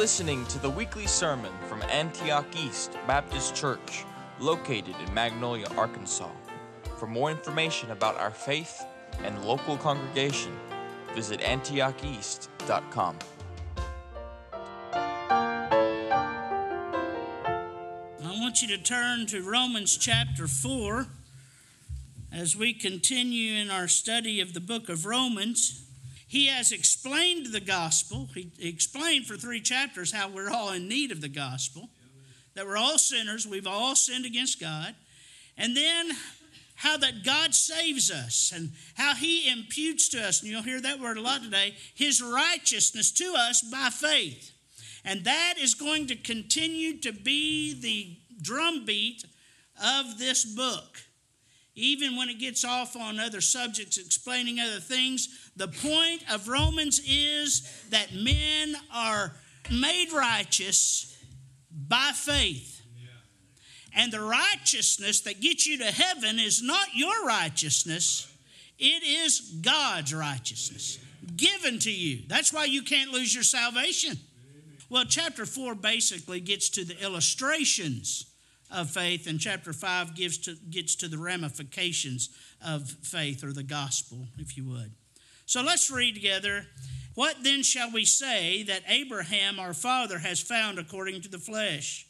Listening to the weekly sermon from Antioch East Baptist Church, located in Magnolia, Arkansas. For more information about our faith and local congregation, visit antiocheast.com. I want you to turn to Romans chapter 4 as we continue in our study of the book of Romans. He has explained the gospel. He explained for three chapters how we're all in need of the gospel, that we're all sinners, we've all sinned against God, and then how that God saves us and how He imputes to us, and you'll hear that word a lot today, His righteousness to us by faith. And that is going to continue to be the drumbeat of this book. Even when it gets off on other subjects, explaining other things, the point of Romans is that men are made righteous by faith. And the righteousness that gets you to heaven is not your righteousness, it is God's righteousness given to you. That's why you can't lose your salvation. Well, chapter 4 basically gets to the illustrations of faith, and chapter 5 gives to, gets to the ramifications of faith or the gospel, if you would. So let's read together. What then shall we say that Abraham our father has found according to the flesh?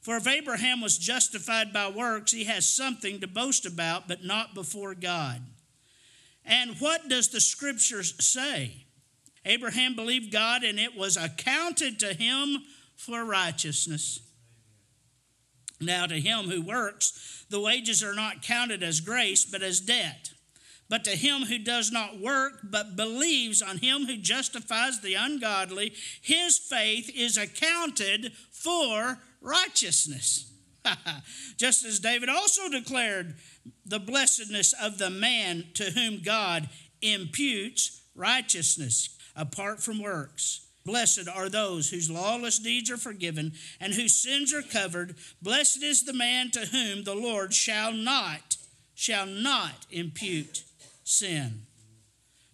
For if Abraham was justified by works, he has something to boast about, but not before God. And what does the scriptures say? Abraham believed God, and it was accounted to him for righteousness. Now, to him who works, the wages are not counted as grace, but as debt. But to him who does not work, but believes on him who justifies the ungodly, his faith is accounted for righteousness. Just as David also declared the blessedness of the man to whom God imputes righteousness apart from works. Blessed are those whose lawless deeds are forgiven and whose sins are covered. Blessed is the man to whom the Lord shall not, shall not impute sin.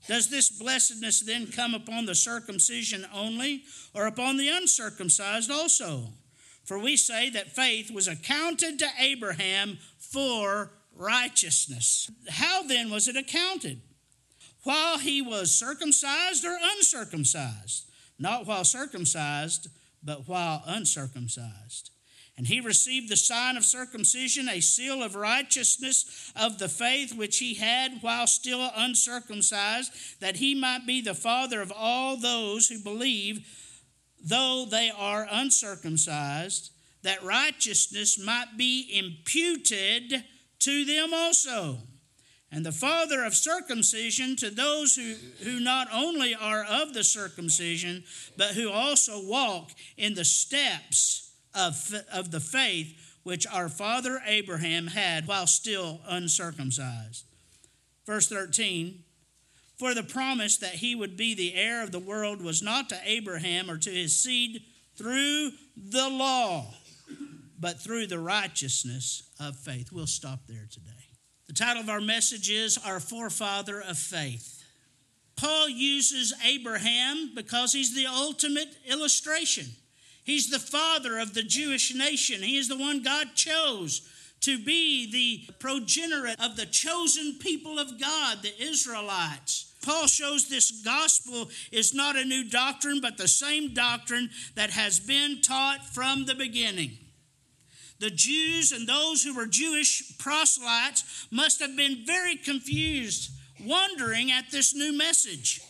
Does this blessedness then come upon the circumcision only or upon the uncircumcised also? For we say that faith was accounted to Abraham for righteousness. How then was it accounted? While he was circumcised or uncircumcised? Not while circumcised, but while uncircumcised. And he received the sign of circumcision, a seal of righteousness of the faith which he had while still uncircumcised, that he might be the father of all those who believe, though they are uncircumcised, that righteousness might be imputed to them also. And the father of circumcision to those who, who not only are of the circumcision, but who also walk in the steps of, of the faith which our father Abraham had while still uncircumcised. Verse 13 For the promise that he would be the heir of the world was not to Abraham or to his seed through the law, but through the righteousness of faith. We'll stop there today. The title of our message is Our Forefather of Faith. Paul uses Abraham because he's the ultimate illustration. He's the father of the Jewish nation. He is the one God chose to be the progenitor of the chosen people of God, the Israelites. Paul shows this gospel is not a new doctrine, but the same doctrine that has been taught from the beginning. The Jews and those who were Jewish proselytes must have been very confused, wondering at this new message.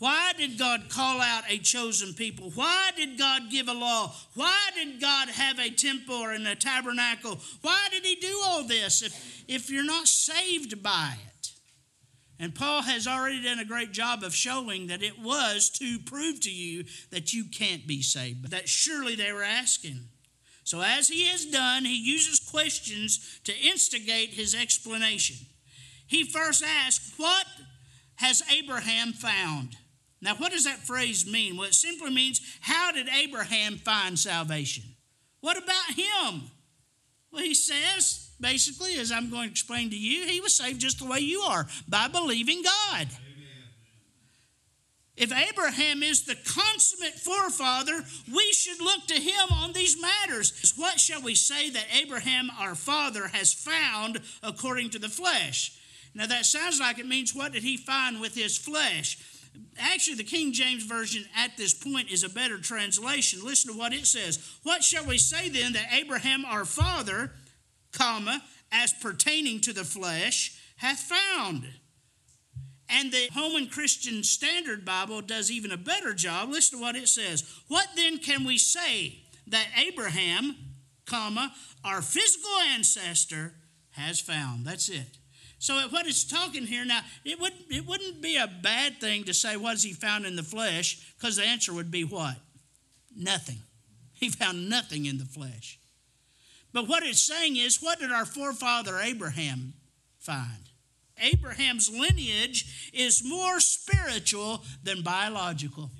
Why did God call out a chosen people? Why did God give a law? Why did God have a temple and a tabernacle? Why did He do all this if, if you're not saved by it? And Paul has already done a great job of showing that it was to prove to you that you can't be saved, that surely they were asking. So, as he has done, he uses questions to instigate his explanation. He first asks, What has Abraham found? Now, what does that phrase mean? Well, it simply means, How did Abraham find salvation? What about him? Well, he says, basically, as I'm going to explain to you, he was saved just the way you are by believing God. If Abraham is the consummate forefather, we should look to him on these matters. What shall we say that Abraham, our father, has found according to the flesh? Now, that sounds like it means what did he find with his flesh? Actually, the King James Version at this point is a better translation. Listen to what it says. What shall we say then that Abraham, our father, comma, as pertaining to the flesh, hath found? And the Holman Christian Standard Bible does even a better job. Listen to what it says. What then can we say that Abraham, comma, our physical ancestor, has found? That's it. So what it's talking here now, it would it wouldn't be a bad thing to say what has he found in the flesh, because the answer would be what? Nothing. He found nothing in the flesh. But what it's saying is, what did our forefather Abraham find? Abraham's lineage is more spiritual than biological.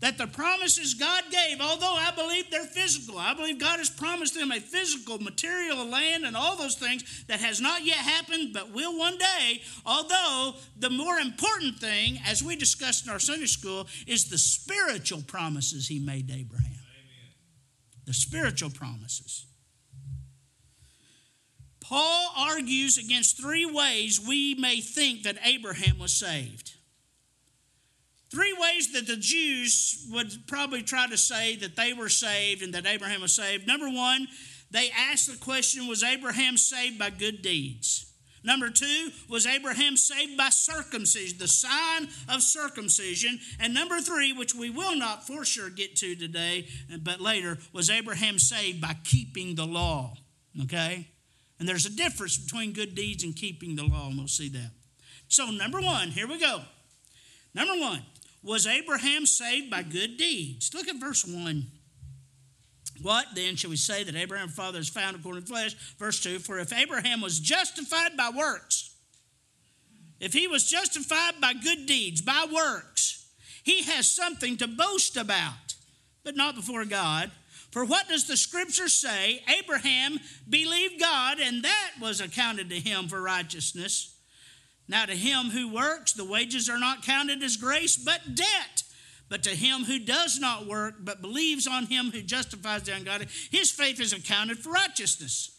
That the promises God gave, although I believe they're physical, I believe God has promised them a physical, material land and all those things that has not yet happened but will one day. Although the more important thing, as we discussed in our Sunday school, is the spiritual promises He made to Abraham. Amen. The spiritual promises. Paul argues against three ways we may think that Abraham was saved. Three ways that the Jews would probably try to say that they were saved and that Abraham was saved. Number one, they asked the question Was Abraham saved by good deeds? Number two, was Abraham saved by circumcision, the sign of circumcision? And number three, which we will not for sure get to today, but later, was Abraham saved by keeping the law? Okay? And there's a difference between good deeds and keeping the law, and we'll see that. So, number one, here we go. Number one, was Abraham saved by good deeds? Look at verse 1. What then shall we say that Abraham's father is found according to flesh? Verse 2 For if Abraham was justified by works, if he was justified by good deeds, by works, he has something to boast about, but not before God. For what does the scripture say? Abraham believed God, and that was accounted to him for righteousness. Now, to him who works, the wages are not counted as grace, but debt. But to him who does not work, but believes on him who justifies the ungodly, his faith is accounted for righteousness.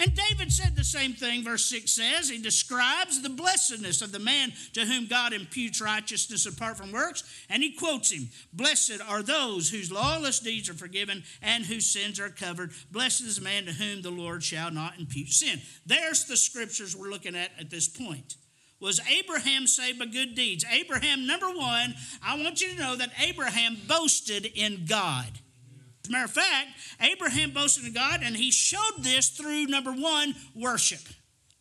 And David said the same thing, verse 6 says. He describes the blessedness of the man to whom God imputes righteousness apart from works. And he quotes him Blessed are those whose lawless deeds are forgiven and whose sins are covered. Blessed is the man to whom the Lord shall not impute sin. There's the scriptures we're looking at at this point. Was Abraham saved by good deeds? Abraham, number one, I want you to know that Abraham boasted in God. As a matter of fact, Abraham boasted in God, and he showed this through number one, worship.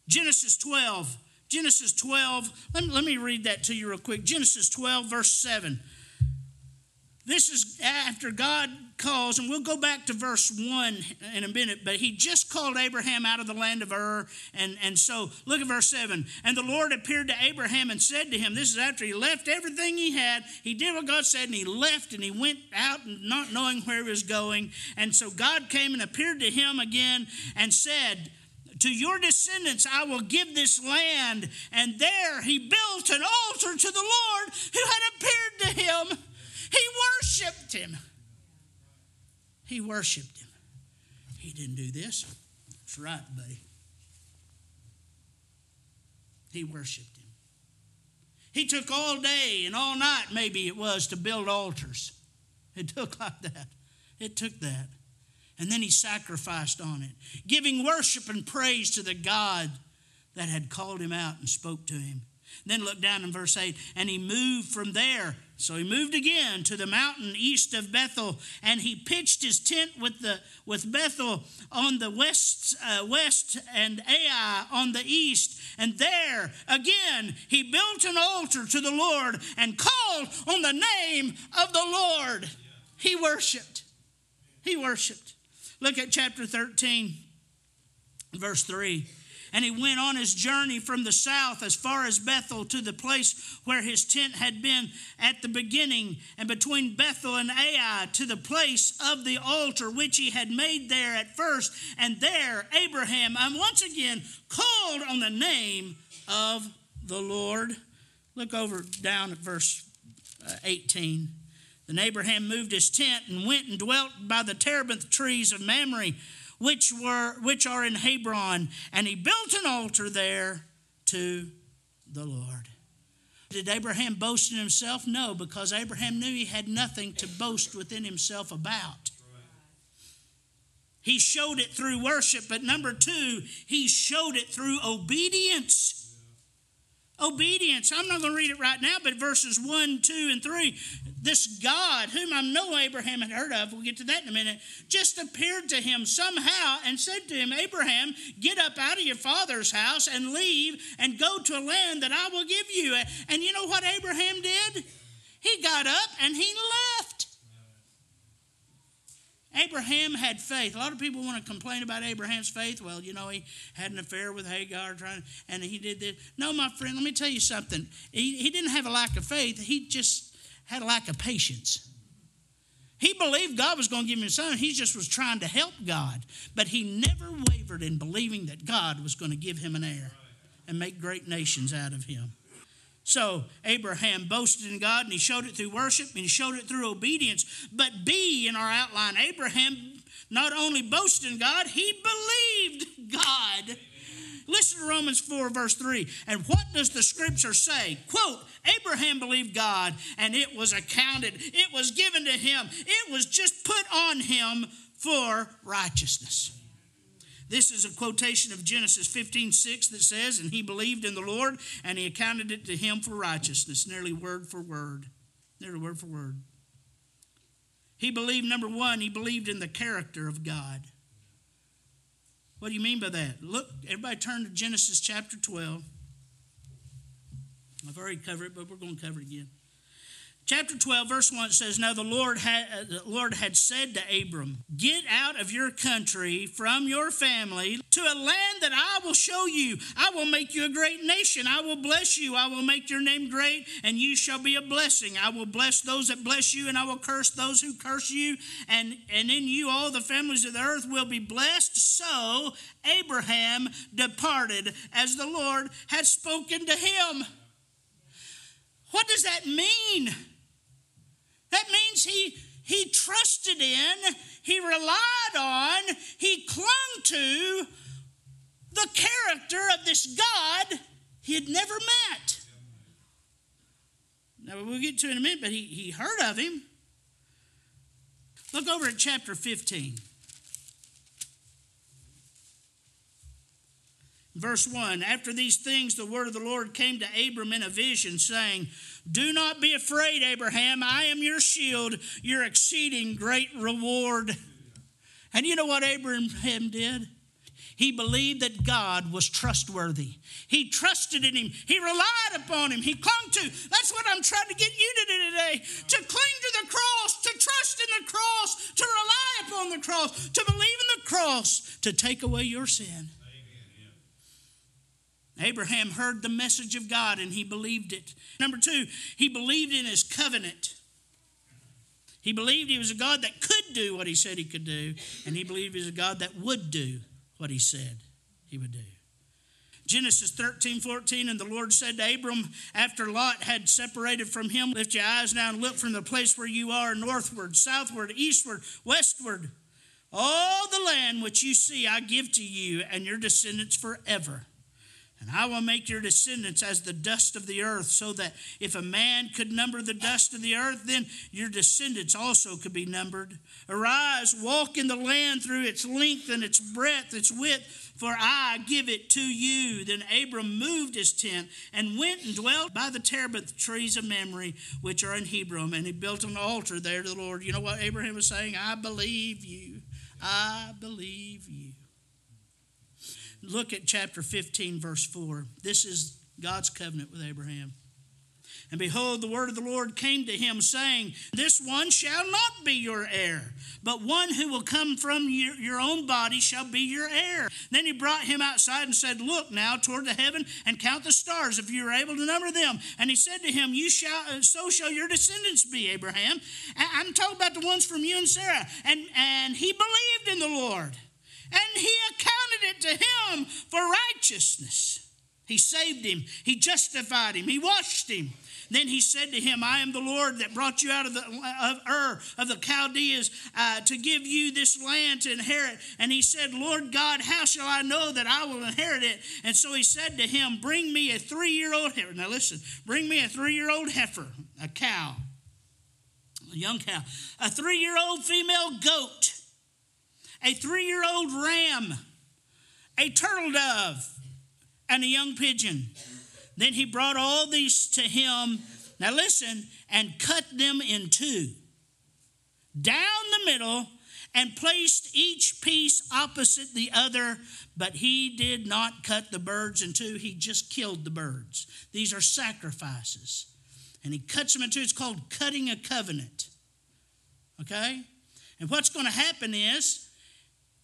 Genesis 12. Genesis 12. Let me, let me read that to you real quick. Genesis 12, verse 7. This is after God calls, and we'll go back to verse 1 in a minute, but he just called Abraham out of the land of Ur. And, and so look at verse 7. And the Lord appeared to Abraham and said to him, This is after he left everything he had. He did what God said, and he left and he went out not knowing where he was going. And so God came and appeared to him again and said, to your descendants I will give this land. And there he built an altar to the Lord who had appeared to him. He worshiped him. He worshiped him. He didn't do this. That's right, buddy. He worshiped him. He took all day and all night, maybe it was, to build altars. It took like that. It took that. And then he sacrificed on it, giving worship and praise to the God that had called him out and spoke to him. Then look down in verse 8. And he moved from there. So he moved again to the mountain east of Bethel, and he pitched his tent with, the, with Bethel on the west, uh, west and Ai on the east. And there again he built an altar to the Lord and called on the name of the Lord. He worshiped. He worshiped. Look at chapter 13, verse 3. And he went on his journey from the south as far as Bethel to the place where his tent had been at the beginning, and between Bethel and Ai to the place of the altar which he had made there at first. And there Abraham once again called on the name of the Lord. Look over down at verse uh, 18. Then Abraham moved his tent and went and dwelt by the terebinth trees of Mamre, which were which are in Hebron, and he built an altar there to the Lord. Did Abraham boast in himself? No, because Abraham knew he had nothing to boast within himself about. He showed it through worship, but number two, he showed it through obedience. Obedience. I'm not going to read it right now, but verses 1, 2, and 3. This God, whom I know Abraham had heard of, we'll get to that in a minute, just appeared to him somehow and said to him, Abraham, get up out of your father's house and leave and go to a land that I will give you. And you know what Abraham did? He got up and he left. Abraham had faith. A lot of people want to complain about Abraham's faith. Well, you know, he had an affair with Hagar, trying, and he did this. No, my friend, let me tell you something. He, he didn't have a lack of faith. He just had a lack of patience. He believed God was going to give him a son. He just was trying to help God. But he never wavered in believing that God was going to give him an heir and make great nations out of him. So Abraham boasted in God and he showed it through worship and he showed it through obedience. But B in our outline, Abraham not only boasted in God, he believed God. Listen to Romans 4, verse 3. And what does the scripture say? Quote, Abraham believed God, and it was accounted, it was given to him, it was just put on him for righteousness. This is a quotation of Genesis 15 6 that says, And he believed in the Lord, and he accounted it to him for righteousness, nearly word for word. Nearly word for word. He believed, number one, he believed in the character of God. What do you mean by that? Look, everybody turn to Genesis chapter 12. I've already covered it, but we're going to cover it again. Chapter 12, verse 1 says, Now the Lord, had, uh, the Lord had said to Abram, Get out of your country, from your family, to a land that I will show you. I will make you a great nation. I will bless you. I will make your name great, and you shall be a blessing. I will bless those that bless you, and I will curse those who curse you. And, and in you all the families of the earth will be blessed. So Abraham departed as the Lord had spoken to him. What does that mean? That means he, he trusted in, he relied on, he clung to the character of this God he had never met. Now, we'll get to in a minute, but he, he heard of him. Look over at chapter 15. Verse 1 After these things, the word of the Lord came to Abram in a vision, saying, Do not be afraid, Abraham. I am your shield, your exceeding great reward. And you know what Abraham did? He believed that God was trustworthy. He trusted in him. He relied upon him. He clung to. That's what I'm trying to get you to do today. To cling to the cross, to trust in the cross, to rely upon the cross, to believe in the cross, to take away your sin. Abraham heard the message of God and he believed it. Number two, he believed in his covenant. He believed he was a God that could do what he said he could do, and he believed he was a God that would do what he said he would do. Genesis 13, 14, and the Lord said to Abram, after Lot had separated from him, Lift your eyes now and look from the place where you are northward, southward, eastward, westward. All the land which you see I give to you and your descendants forever. And I will make your descendants as the dust of the earth, so that if a man could number the dust of the earth, then your descendants also could be numbered. Arise, walk in the land through its length and its breadth, its width, for I give it to you. Then Abram moved his tent and went and dwelt by the terebinth trees of Mamre, which are in Hebron, and he built an altar there to the Lord. You know what Abraham was saying? I believe you. I believe you. Look at chapter 15, verse 4. This is God's covenant with Abraham. And behold, the word of the Lord came to him, saying, This one shall not be your heir, but one who will come from your, your, own body shall be your heir. Then he brought him outside and said, Look now toward the heaven and count the stars, if you are able to number them. And he said to him, You shall, uh, so shall your descendants be, Abraham. I'm talking about the ones from you and Sarah. And, and he believed in the Lord and he accounted it to him for righteousness. He saved him. He justified him. He washed him. Then he said to him, I am the Lord that brought you out of the of Ur of the Chaldeans uh, to give you this land to inherit. And he said, Lord God, how shall I know that I will inherit it? And so he said to him, Bring me a three year old heifer. Now listen, bring me a three year old heifer, a cow, a young cow, a three year old female goat, a three year old ram, a turtle dove, and a young pigeon. Then he brought all these to him, now listen, and cut them in two, down the middle, and placed each piece opposite the other. But he did not cut the birds in two, he just killed the birds. These are sacrifices. And he cuts them in two. It's called cutting a covenant. Okay? And what's going to happen is,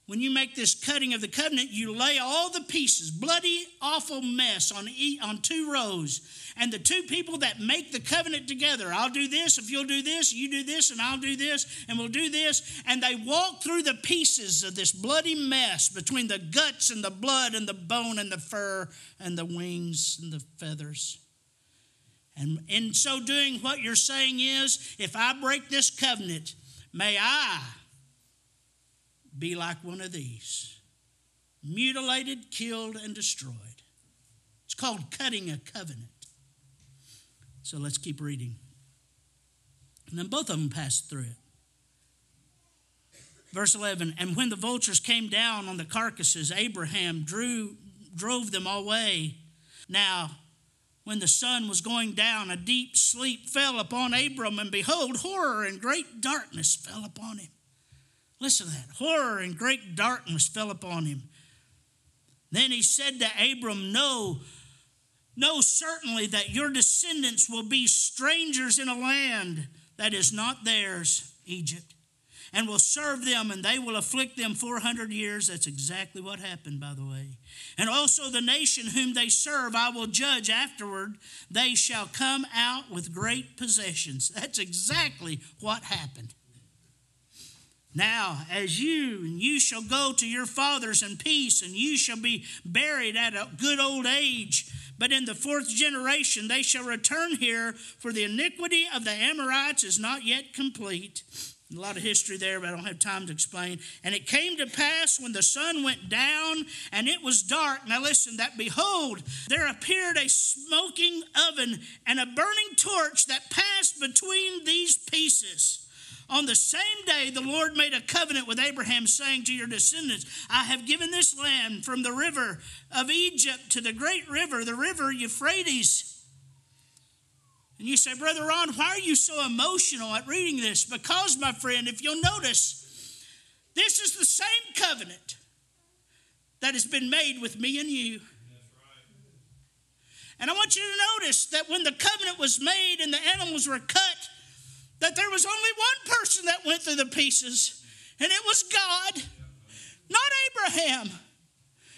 when you make this cutting of the covenant, you lay all the pieces, bloody, awful mess on, on two rows. And the two people that make the covenant together, I'll do this if you'll do this, you do this, and I'll do this, and we'll do this. And they walk through the pieces of this bloody mess between the guts and the blood and the bone and the fur and the wings and the feathers. And in so doing, what you're saying is if I break this covenant, may I be like one of these mutilated, killed, and destroyed. It's called cutting a covenant. So let's keep reading. And then both of them passed through it. Verse 11 And when the vultures came down on the carcasses, Abraham drew, drove them away. Now, when the sun was going down, a deep sleep fell upon Abram, and behold, horror and great darkness fell upon him. Listen to that. Horror and great darkness fell upon him. Then he said to Abram, Know, know certainly that your descendants will be strangers in a land that is not theirs, Egypt, and will serve them, and they will afflict them 400 years. That's exactly what happened, by the way. And also the nation whom they serve, I will judge afterward. They shall come out with great possessions. That's exactly what happened. Now, as you and you shall go to your fathers in peace, and you shall be buried at a good old age. But in the fourth generation they shall return here, for the iniquity of the Amorites is not yet complete. A lot of history there, but I don't have time to explain. And it came to pass when the sun went down and it was dark. Now listen, that behold, there appeared a smoking oven and a burning torch that passed between these pieces. On the same day, the Lord made a covenant with Abraham, saying to your descendants, I have given this land from the river of Egypt to the great river, the river Euphrates. And you say, Brother Ron, why are you so emotional at reading this? Because, my friend, if you'll notice, this is the same covenant that has been made with me and you. And I want you to notice that when the covenant was made and the animals were cut, that there was only one person that went through the pieces, and it was God, not Abraham.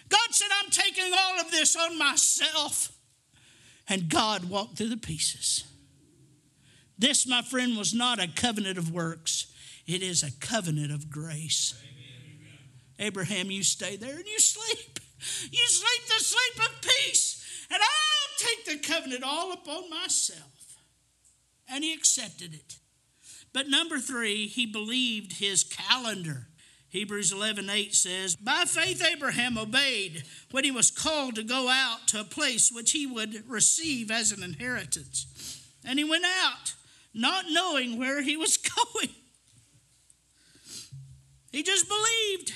God said, I'm taking all of this on myself. And God walked through the pieces. This, my friend, was not a covenant of works, it is a covenant of grace. Amen. Abraham, you stay there and you sleep. You sleep the sleep of peace, and I'll take the covenant all upon myself. And he accepted it. But number three, he believed his calendar. Hebrews 11 8 says, By faith, Abraham obeyed when he was called to go out to a place which he would receive as an inheritance. And he went out, not knowing where he was going. He just believed.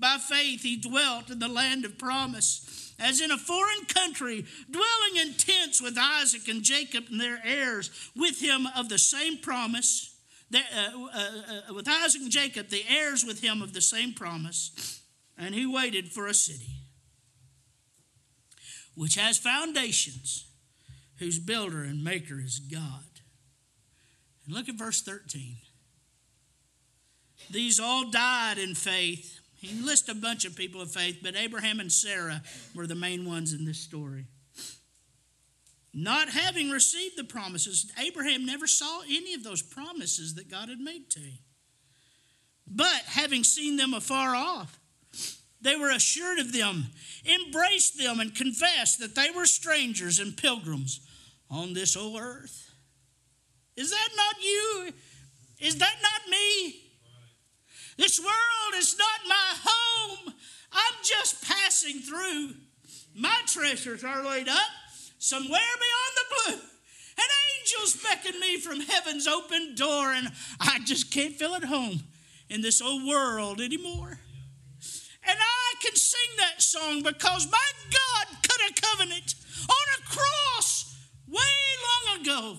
By faith, he dwelt in the land of promise as in a foreign country, dwelling in tents with Isaac and Jacob and their heirs, with him of the same promise. uh, uh, uh, with Isaac and Jacob, the heirs with him of the same promise. And he waited for a city which has foundations, whose builder and maker is God. And look at verse 13. These all died in faith he lists a bunch of people of faith, but Abraham and Sarah were the main ones in this story. Not having received the promises, Abraham never saw any of those promises that God had made to him. But having seen them afar off, They were assured of them, embraced them, and confessed that they were strangers and pilgrims on this old earth. Is that not you? Is that not me? This world is not my home. I'm just passing through. My treasures are laid up somewhere beyond the blue. And angels beckon me from heaven's open door, and I just can't feel at home in this old world anymore. And I can sing that song because my God cut a covenant on a cross way long ago.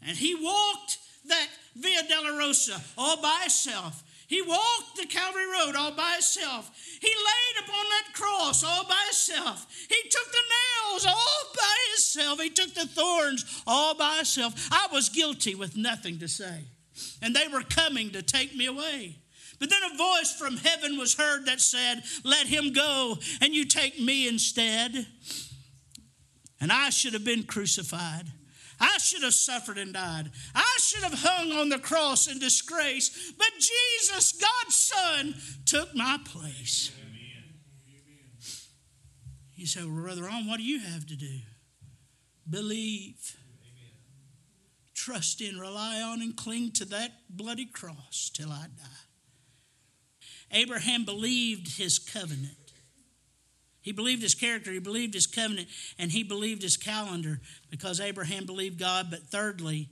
And he walked that Via Dolorosa all by himself. He walked the Calvary Road all by himself. He laid upon that cross all by himself. He took the nails all by himself. He took the thorns all by himself. I was guilty with nothing to say. And they were coming to take me away. But then a voice from heaven was heard that said, Let him go, and you take me instead. And I should have been crucified. I should have suffered and died. I should have hung on the cross in disgrace. But Jesus, God's Son, took my place. You say, well, Brother Ron, what do you have to do? Believe. Trust in, rely on, and cling to that bloody cross till I die. Abraham believed his covenant. He believed his character, he believed his covenant, and he believed his calendar because Abraham believed God. But thirdly,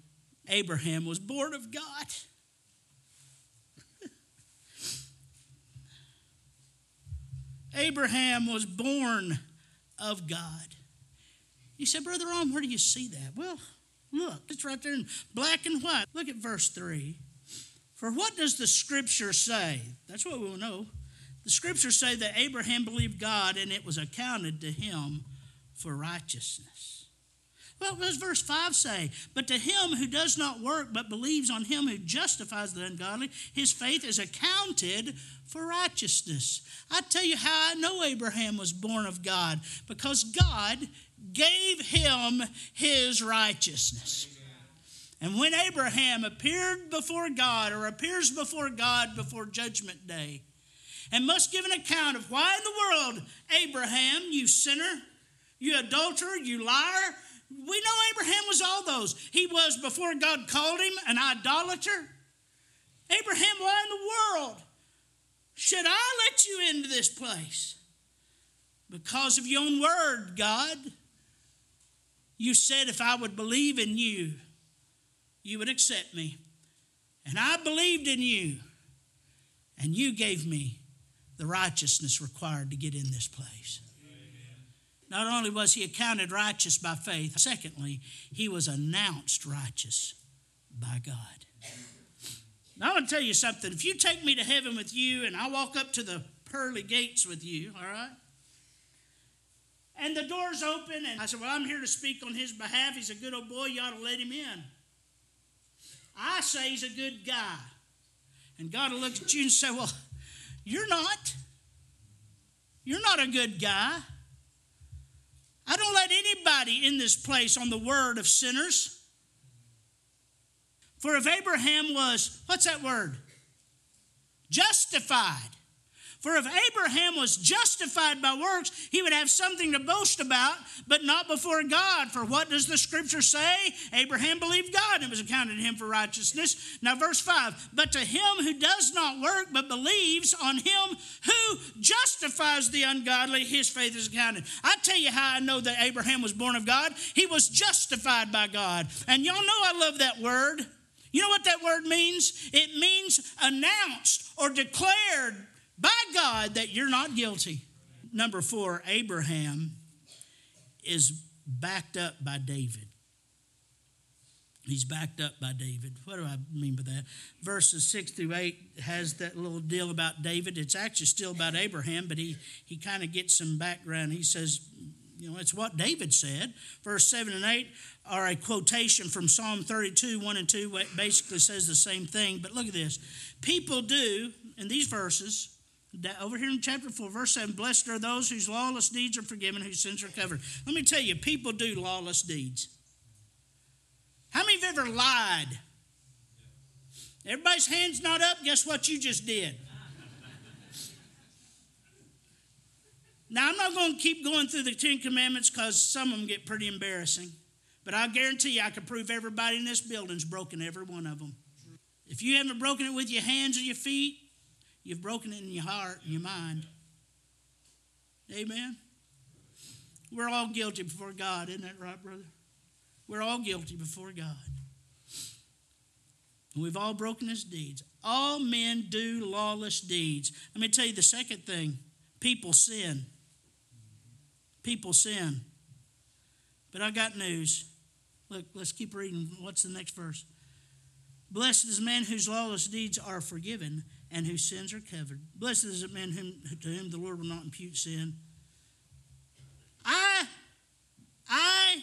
Abraham was born of God. Abraham was born of God. You said, Brother Ron, where do you see that? Well, look, it's right there in black and white. Look at verse 3. For what does the scripture say? That's what we will know. The scriptures say that Abraham believed God and it was accounted to him for righteousness. Well, what does verse 5 say? But to him who does not work but believes on him who justifies the ungodly, his faith is accounted for righteousness. I tell you how I know Abraham was born of God because God gave him his righteousness. And when Abraham appeared before God or appears before God before Judgment Day and must give an account of why in the world, Abraham, you sinner, you adulterer, you liar, we know Abraham was all those. He was, before God called him, an idolater. Abraham, why in the world should I let you into this place? Because of your own word, God. You said if I would believe in you, you would accept me. And I believed in you, and you gave me the righteousness required to get in this place. Not only was he accounted righteous by faith, secondly, he was announced righteous by God. Now, I want to tell you something. If you take me to heaven with you and I walk up to the pearly gates with you, all right? And the door's open, and I said, Well, I'm here to speak on his behalf. He's a good old boy. You ought to let him in. I say he's a good guy. And God will look at you and say, Well, you're not. You're not a good guy. I don't let anybody in this place on the word of sinners. For if Abraham was, what's that word? Justified. For if Abraham was justified by works, he would have something to boast about, but not before God. For what does the scripture say? Abraham believed God and it was accounted to him for righteousness. Now, verse 5 But to him who does not work, but believes on him who justifies the ungodly, his faith is accounted. I tell you how I know that Abraham was born of God. He was justified by God. And y'all know I love that word. You know what that word means? It means announced or declared by God that you're not guilty. Number four, Abraham is backed up by David. He's backed up by David. What do I mean by that? Verses 6 through 8 has that little deal about David. It's actually still about Abraham, but he, he kind of gets some background. He says, you know, it's what David said. Verse 7 and 8 are a quotation from Psalm 32, 1 and 2, basically says the same thing. But look at this. People do, in these verses, over here in chapter 4, verse 7, blessed are those whose lawless deeds are forgiven, whose sins are covered. Let me tell you, people do lawless deeds. How many you ever lied? Everybody's hand's not up. Guess what you just did? Now, I'm not going to keep going through the Ten Commandments because some of them get pretty embarrassing. But I guarantee you, I can prove everybody in this building's broken every one of them. If you haven't broken it with your hands or your feet, you've broken it in your heart and your mind. Amen? We're all guilty before God, isn't that right, brother? We're all guilty before God. And we've all broken his deeds. All men do lawless deeds. Let me tell you the second thing people sin. People sin. But I got news. Look, let's keep reading. What's the next verse? Blessed is man whose lawless deeds are forgiven and whose sins are covered. Blessed is the man whom, to whom the Lord will not impute sin. I, I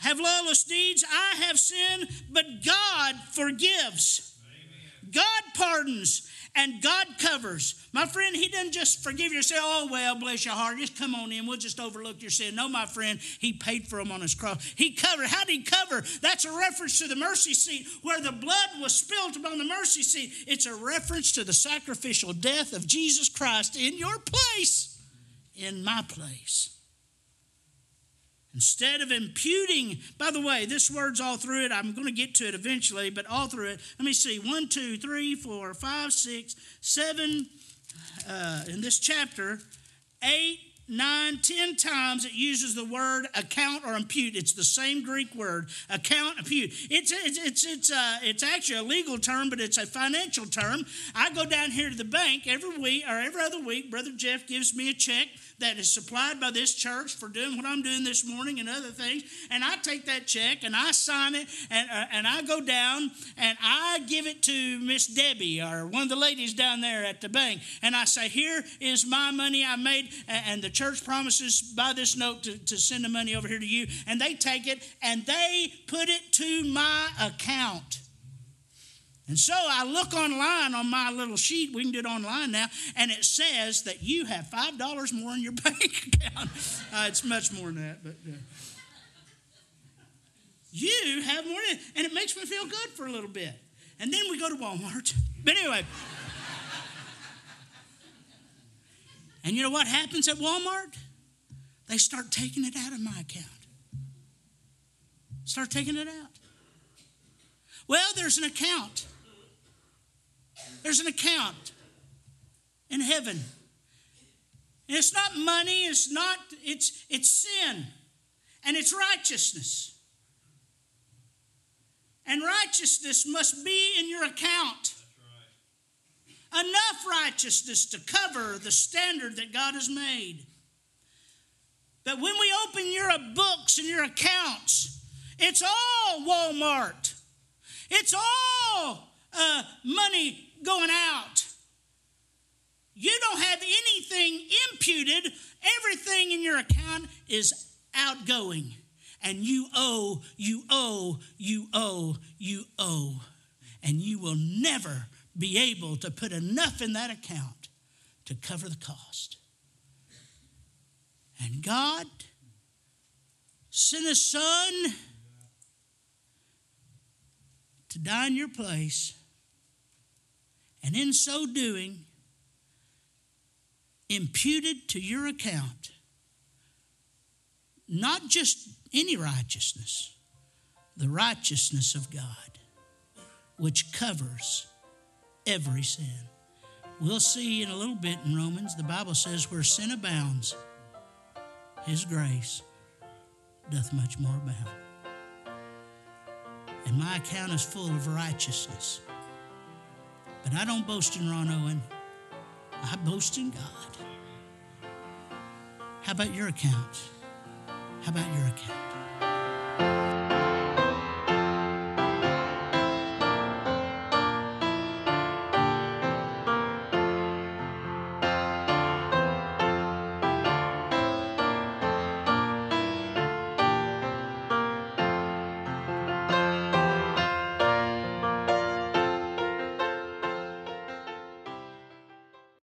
have lawless deeds, I have sinned, but God forgives. Amen. God pardons and God covers. My friend, He doesn't just forgive you and say, Oh, well, bless your heart, just come on in, we'll just overlook your sin. No, my friend, He paid for them on His cross. He covered. How did He cover? That's a reference to the mercy seat where the blood was spilled upon the mercy seat. It's a reference to the sacrificial death of Jesus Christ in your place, in my place. Instead of imputing, by the way, this word's all through it. I'm going to get to it eventually, but all through it. Let me see one, two, three, four, five, six, seven, uh, in this chapter, eight, nine, ten times it uses the word account or impute. It's the same Greek word, account, impute. It's it's it's it's, uh, it's actually a legal term, but it's a financial term. I go down here to the bank every week or every other week. Brother Jeff gives me a check that is supplied by this church for doing what I'm doing this morning and other things. And I take that check and I sign it and, uh, and I go down and I give it to Miss Debbie or one of the ladies down there at the bank. And I say, Here is my money I made. And the church promises by this note to, to send the money over here to you. And they take it and they put it to my account. And so I look online on my little sheet, we can do it online now, and it says that you have $5 more in your bank account. Uh, it's much more than that, but uh, you have more, and it makes me feel good for a little bit. And then we go to Walmart. But anyway, and you know what happens at Walmart? They start taking it out of my account. Start taking it out. Well, there's an account there's an account in heaven. And it's not money, it's not, it's it's sin and it's righteousness. And righteousness must be in your account. Enough righteousness to cover the standard that God has made. But when we open your books and your accounts, it's all Walmart. It's all uh, money going out. You don't have anything imputed, everything in your account is outgoing. And you owe, you owe, you owe, you owe. And you will never be able to put enough in that account to cover the cost. And God sent a son to die in your place and in so doing, imputed to your account not just any righteousness, the righteousness of God, which covers every sin. We'll see in a little bit in Romans, the Bible says, where sin abounds, his grace doth much more abound. And my account is full of righteousness. But I don't boast in Ron Owen. I boast in God. How about your account? How about your account?